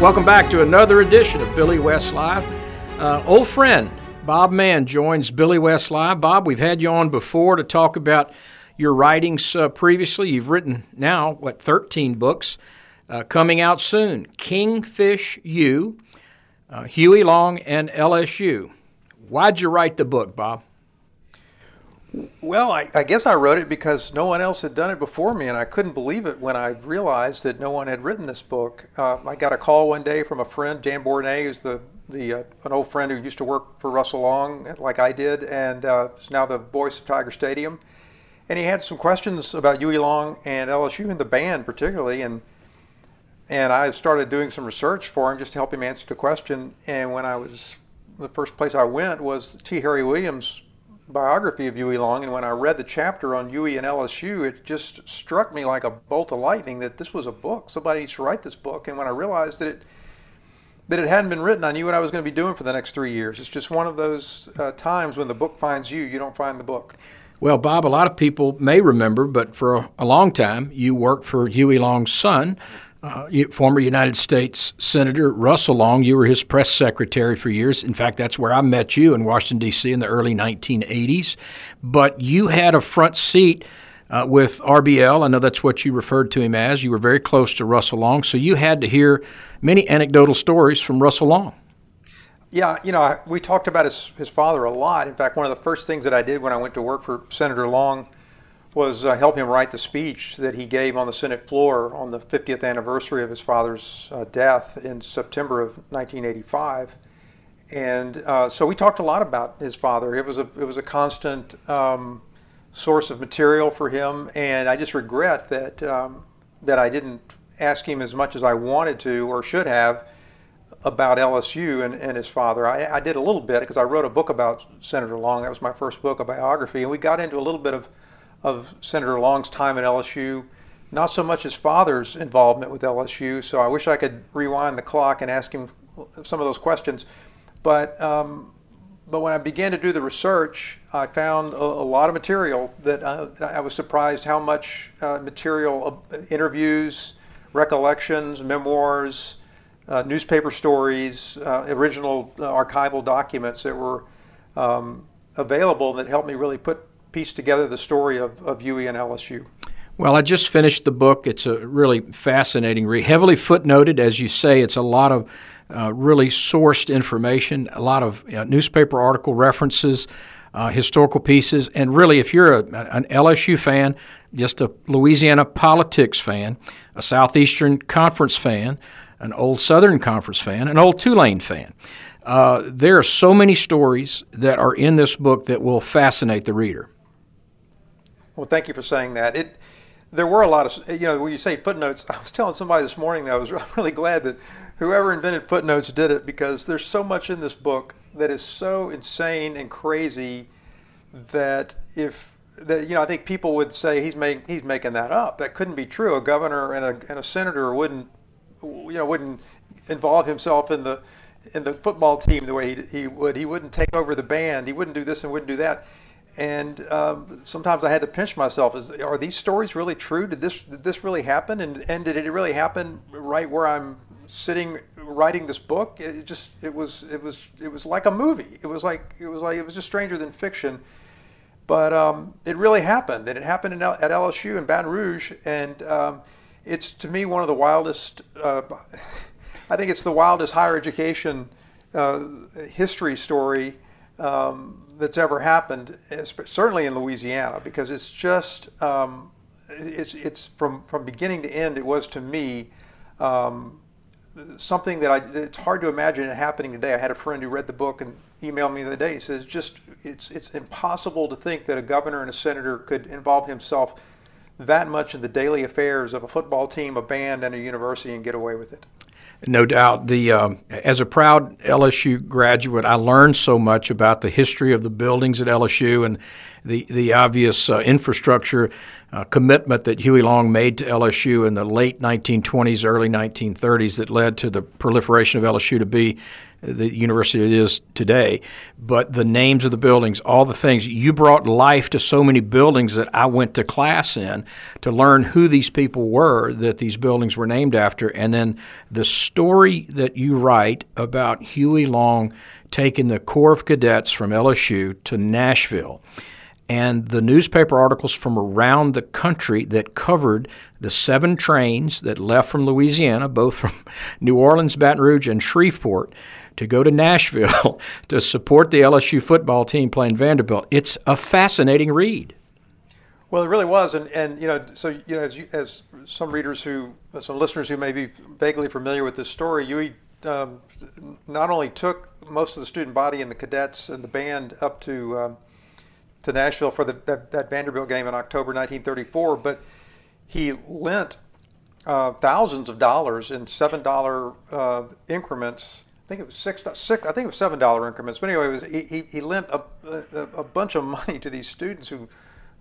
Welcome back to another edition of Billy West Live. Uh, old friend Bob Mann joins Billy West Live. Bob, we've had you on before to talk about your writings uh, previously. You've written now, what, 13 books uh, coming out soon Kingfish U, uh, Huey Long, and LSU. Why'd you write the book, Bob? Well, I, I, guess I wrote it because no one else had done it before me, and I couldn't believe it when I realized that no one had written this book. Uh, I got a call one day from a friend, Dan Borné, who's the, the uh, an old friend who used to work for Russell Long, like I did, and uh, is now the voice of Tiger Stadium. And he had some questions about Huey Long and LSU and the band particularly, and and I started doing some research for him just to help him answer the question. And when I was the first place I went was T. Harry Williams' biography of Huey Long, and when I read the chapter on Huey and LSU, it just struck me like a bolt of lightning that this was a book. Somebody needs to write this book. And when I realized that it that it hadn't been written, I knew what I was going to be doing for the next three years. It's just one of those uh, times when the book finds you, you don't find the book. Well, Bob, a lot of people may remember, but for a, a long time, you worked for Huey Long's son, uh, former United States Senator Russell Long. You were his press secretary for years. In fact, that's where I met you in Washington, D.C. in the early 1980s. But you had a front seat uh, with RBL. I know that's what you referred to him as. You were very close to Russell Long, so you had to hear many anecdotal stories from Russell Long. Yeah, you know, we talked about his, his father a lot. In fact, one of the first things that I did when I went to work for Senator Long was uh, help him write the speech that he gave on the Senate floor on the 50th anniversary of his father's uh, death in September of 1985. And uh, so we talked a lot about his father. It was a it was a constant um, source of material for him, and I just regret that um, that I didn't ask him as much as I wanted to or should have about LSU and, and his father. I, I did a little bit because I wrote a book about Senator Long. That was my first book, a biography, and we got into a little bit of of Senator Long's time at LSU, not so much his father's involvement with LSU. So I wish I could rewind the clock and ask him some of those questions. But um, but when I began to do the research, I found a, a lot of material that I, uh, I, was surprised how much uh, material, uh, interviews, recollections, memoirs, uh, newspaper stories, uh, original uh, archival documents that were um, available that helped me really put piece together the story of, of Huey and LSU. Well, I just finished the book. It's a really fascinating read. Heavily footnoted, as you say. It's a lot of uh, really sourced information, a lot of uh, newspaper article references, uh, historical pieces, and really, if you're a, an LSU fan, just a Louisiana politics fan, a Southeastern Conference fan, an old Southern Conference fan, an old Tulane fan, uh, there are so many stories that are in this book that will fascinate the reader. Well, thank you for saying that. It there were a lot of you know when you say footnotes. I was telling somebody this morning that I was really glad that whoever invented footnotes did it because there's so much in this book that is so insane and crazy that if that you know I think people would say he's making he's making that up. That couldn't be true. A governor and a and a senator wouldn't you know wouldn't involve himself in the in the football team the way he, he would. He wouldn't take over the band. He wouldn't do this and wouldn't do that and um, sometimes I had to pinch myself. Is are these stories really true? Did this did this really happen? And and did it really happen right where I'm sitting writing this book? It just it was it was it was like a movie. It was like it was like it was just stranger than fiction. But um, it really happened, and it happened in, at LSU in Baton Rouge, and um, it's to me one of the wildest. Uh, I think it's the wildest higher education uh, history story um, that's ever happened, certainly in Louisiana, because it's just um, it's it's from from beginning to end. It was to me um, something that I it's hard to imagine it happening today. I had a friend who read the book and emailed me the other day. He says just it's it's impossible to think that a governor and a senator could involve himself that much in the daily affairs of a football team, a band, and a university and get away with it. No doubt. The uh, as a proud LSU graduate, I learned so much about the history of the buildings at LSU and the the obvious uh, infrastructure uh, commitment that Huey Long made to LSU in the late 1920s, early 1930s, that led to the proliferation of LSU to be the university it is today, but the names of the buildings, all the things. You brought life to so many buildings that I went to class in to learn who these people were that these buildings were named after. And then the story that you write about Huey Long taking the Corps of Cadets from LSU to Nashville and the newspaper articles from around the country that covered the seven trains that left from Louisiana, both from New Orleans, Baton Rouge, and Shreveport, to go to Nashville to support the LSU football team playing Vanderbilt. It's a fascinating read. Well, it really was, and, and you know, so you know, as, you, as some readers who, some listeners who may be vaguely familiar with this story, you um, not only took most of the student body and the cadets and the band up to um, to Nashville for the, that, that, Vanderbilt game in October 1934, but he lent uh, thousands of dollars in seven dollar uh, increments. I think it was six, six. I think it was seven dollar increments. But anyway, was, he, he lent a, a, a, bunch of money to these students who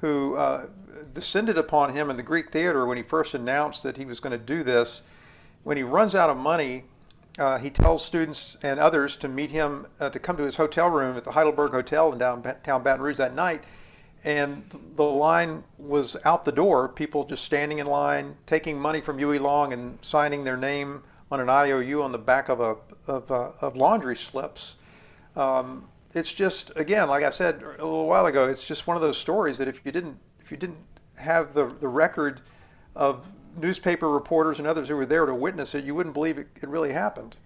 who uh, descended upon him in the Greek theater when he first announced that he was going to do this. When he runs out of money, uh, he tells students and others to meet him uh, to come to his hotel room at the Heidelberg Hotel in downtown Baton Rouge that night. And the line was out the door, people just standing in line, taking money from Huey Long and signing their name on an IOU on the back of, a, of, uh, of laundry slips. Um, it's just, again, like I said a little while ago, it's just one of those stories that if you didn't, if you didn't have the, the record of newspaper reporters and others who were there to witness it, you wouldn't believe it, it really happened.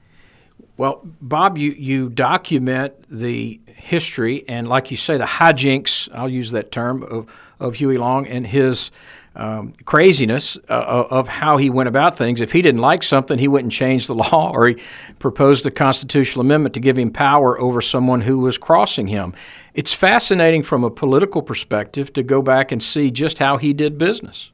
Well, Bob, you, you document the history and, like you say, the hijinks, I'll use that term, of, of Huey Long and his um, craziness uh, uh of how he went about things. If he didn't like something, he wouldn't change the law or he proposed a constitutional amendment to give him power over someone who was crossing him. It's fascinating from a political perspective to go back and see just how he did business.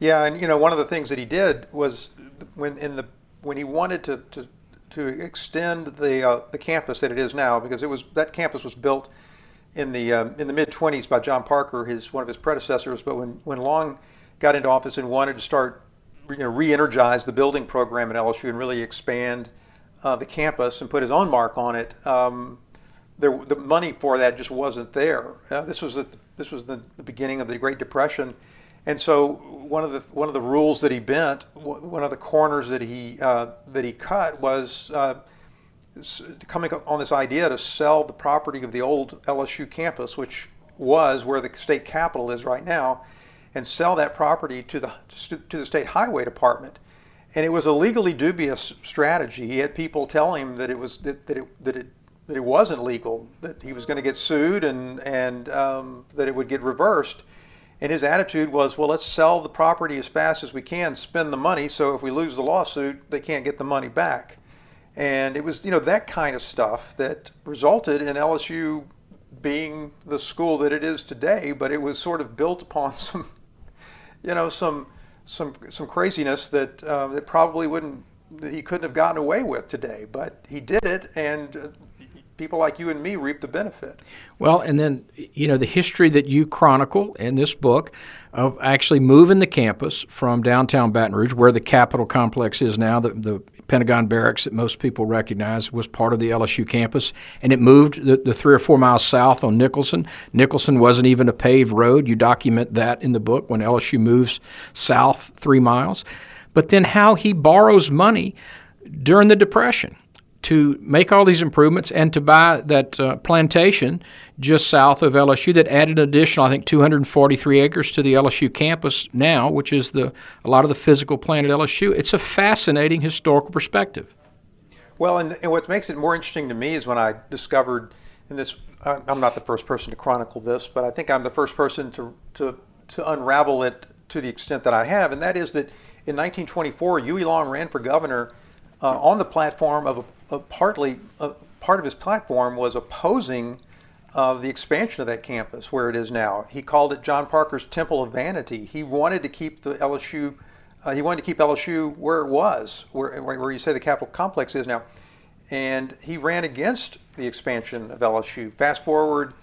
Yeah, and you know, one of the things that he did was when in the when he wanted to to, to extend the uh, the campus that it is now, because it was that campus was built in the um, in the mid 20s by John Parker, his one of his predecessors. But when when Long got into office and wanted to start, you know, re-energize the building program at LSU and really expand uh, the campus and put his own mark on it, um, there, the money for that just wasn't there. Uh, this was the, this was the, the beginning of the Great Depression and so one of the one of the rules that he bent, one of the corners that he uh, that he cut was uh, coming on this idea to sell the property of the old LSU campus, which was where the state capitol is right now, and sell that property to the to the state highway department. And it was a legally dubious strategy. He had people telling him that it was that, that it that it that it wasn't legal, that he was going to get sued, and and um, that it would get reversed. And his attitude was, well, let's sell the property as fast as we can, spend the money, so if we lose the lawsuit, they can't get the money back. And it was, you know, that kind of stuff that resulted in LSU being the school that it is today, but it was sort of built upon some, you know, some some some craziness that uh, that probably wouldn't that he couldn't have gotten away with today. But he did it, and uh, people like you and me reap the benefit. Well, and then, you know, the history that you chronicle in this book of actually moving the campus from downtown Baton Rouge, where the Capitol complex is now, the, the Pentagon barracks that most people recognize was part of the LSU campus, and it moved the, the, three or four miles south on Nicholson. Nicholson wasn't even a paved road. You document that in the book when LSU moves south three miles. But then how he borrows money during the Depression to make all these improvements and to buy that uh, plantation just south of LSU that added an additional, I think, 243 acres to the LSU campus now, which is the a lot of the physical plant at LSU. It's a fascinating historical perspective. Well, and, and what makes it more interesting to me is when I discovered and this. I'm not the first person to chronicle this, but I think I'm the first person to to to unravel it to the extent that I have, and that is that in 1924, Huey Long ran for governor uh, on the platform of a uh, partly uh, part of his platform was opposing uh, the expansion of that campus where it is now. He called it John Parker's Temple of Vanity. He wanted to keep the LSU. Uh, he wanted to keep LSU where it was, where, where you say the Capitol complex is now, and he ran against the expansion of LSU. Fast forward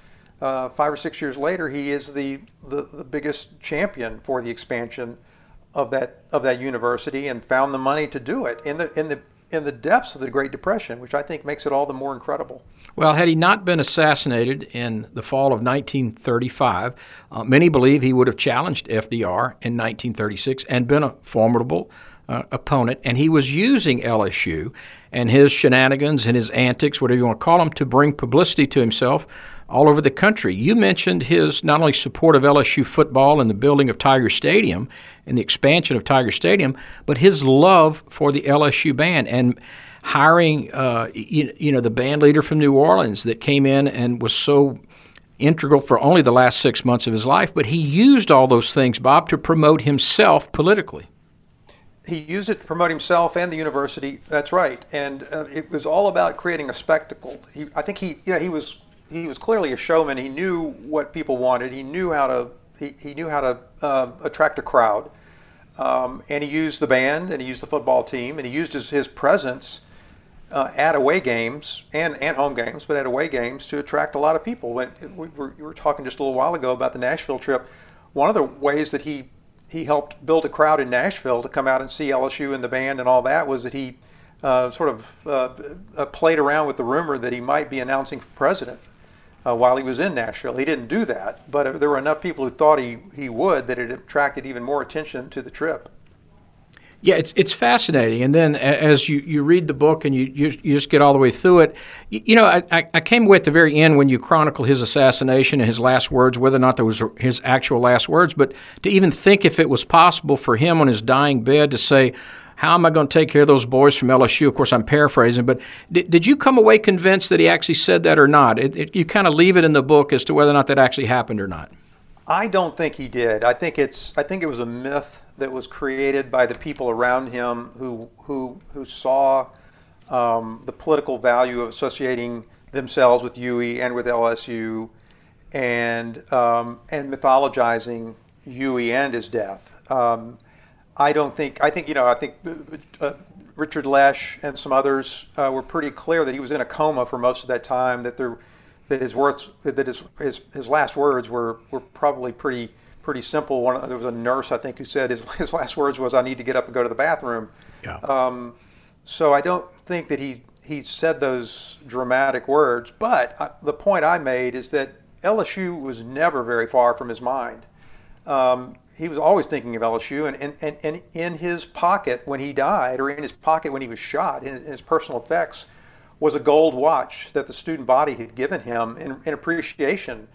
uh, five or six years later, he is the, the, the biggest champion for the expansion of that of that university and found the money to do it in the in the in the depths of the Great Depression, which I think makes it all the more incredible. Well, had he not been assassinated in the fall of 1935, uh, many believe he would have challenged FDR in 1936 and been a formidable uh, opponent. And he was using LSU and his shenanigans and his antics, whatever you want to call them, to bring publicity to himself all over the country. You mentioned his not only support of LSU football and the building of Tiger Stadium and the expansion of Tiger Stadium, but his love for the LSU band and hiring uh, you, you know the band leader from New Orleans that came in and was so integral for only the last six months of his life, but he used all those things, Bob, to promote himself politically. He used it to promote himself and the university. That's right, and uh, it was all about creating a spectacle. He, I think he, you know, he was he was clearly a showman. He knew what people wanted. He knew how to he, he knew how to uh, attract a crowd, um, and he used the band and he used the football team and he used his, his presence uh, at away games and, and home games, but at away games to attract a lot of people. When we were, we were talking just a little while ago about the Nashville trip, one of the ways that he he helped build a crowd in Nashville to come out and see LSU and the band and all that was that he uh, sort of uh, uh played around with the rumor that he might be announcing for president uh, while he was in Nashville. He didn't do that, but there were enough people who thought he, he would that it attracted even more attention to the trip. Yeah, it's it's fascinating. And then as you, you read the book and you, you, you just get all the way through it, you, you know, I, I came away at the very end when you chronicle his assassination and his last words, whether or not there was his actual last words, but to even think if it was possible for him on his dying bed to say, how am I going to take care of those boys from LSU? Of course, I'm paraphrasing, but did, did you come away convinced that he actually said that or not? It, it, you kind of leave it in the book as to whether or not that actually happened or not. I don't think he did. I think it's. I think it was a myth that was created by the people around him who who who saw um, the political value of associating themselves with Huey and with LSU, and um, and mythologizing Huey and his death. Um, I don't think. I think you know. I think uh, Richard Lesh and some others uh, were pretty clear that he was in a coma for most of that time. That there, that his words, that his his, his last words were were probably pretty pretty simple. One there was a nurse I think who said his his last words was, "I need to get up and go to the bathroom." Yeah. Um, so I don't think that he he said those dramatic words. But I, the point I made is that LSU was never very far from his mind. Um, he was always thinking of LSU, and, and, and, and, in his pocket when he died, or in his pocket when he was shot, in, in, his personal effects, was a gold watch that the student body had given him in, in appreciation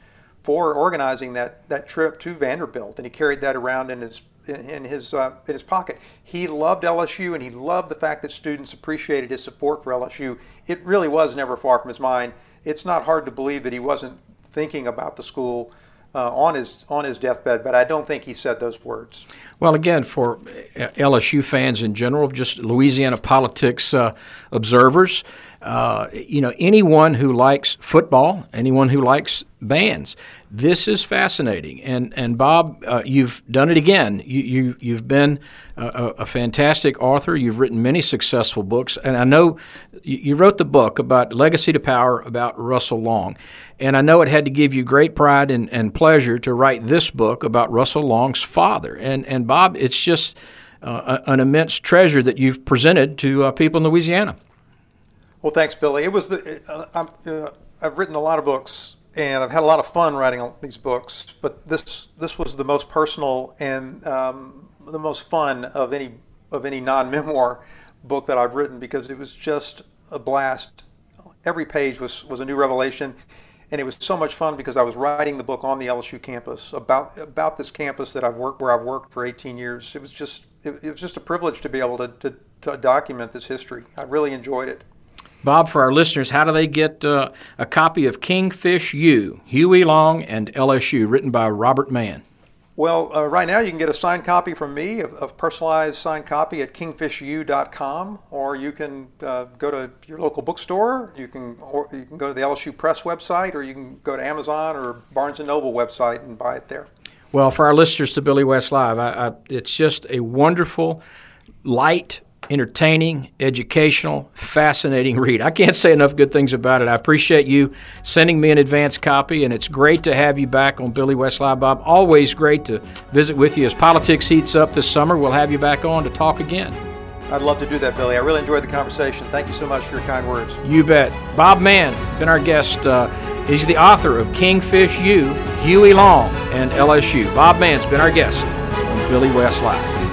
for organizing that, that trip to Vanderbilt, and he carried that around in his in his uh, in his pocket. He loved LSU, and he loved the fact that students appreciated his support for LSU. It really was never far from his mind. It's not hard to believe that he wasn't thinking about the school uh, on his on his deathbed, but I don't think he said those words. Well, again, for LSU fans in general, just Louisiana politics uh, observers, uh, you know, anyone who likes football, anyone who likes bands, this is fascinating. And and Bob, uh, you've done it again. You, you you've been a, a, fantastic author. You've written many successful books, and I know you, you wrote the book about Legacy to Power about Russell Long. And I know it had to give you great pride and, and pleasure to write this book about Russell Long's father. And and Bob, it's just uh, an immense treasure that you've presented to uh, people in Louisiana. Well, thanks, Billy. It was the uh, uh, I've written a lot of books and I've had a lot of fun writing these books, but this this was the most personal and um, the most fun of any of any non-memoir book that I've written because it was just a blast. Every page was was a new revelation, and it was so much fun because I was writing the book on the LSU campus about about this campus that I've worked where I've worked for 18 years. It was just it, it was just a privilege to be able to, to, to document this history. I really enjoyed it. Bob, for our listeners, how do they get uh, a copy of Kingfish U, Huey Long and LSU, written by Robert Mann? Well, uh, right now you can get a signed copy from me, a, a personalized signed copy at kingfishu.com, or you can uh, go to your local bookstore. You can, or you can go to the LSU Press website, or you can go to Amazon or Barnes and Noble website and buy it there. Well, for our listeners to Billy West Live, I, I, it's just a wonderful, light, entertaining, educational, fascinating read. I can't say enough good things about it. I appreciate you sending me an advance copy, and it's great to have you back on Billy West Live, Bob. Always great to visit with you. As politics heats up this summer, we'll have you back on to talk again. I'd love to do that, Billy. I really enjoyed the conversation. Thank you so much for your kind words. You bet. Bob Mann, been our guest. Uh, he's the author of Kingfish U, Huey Long, and LSU. Bob Mann's been our guest on Billy West Live.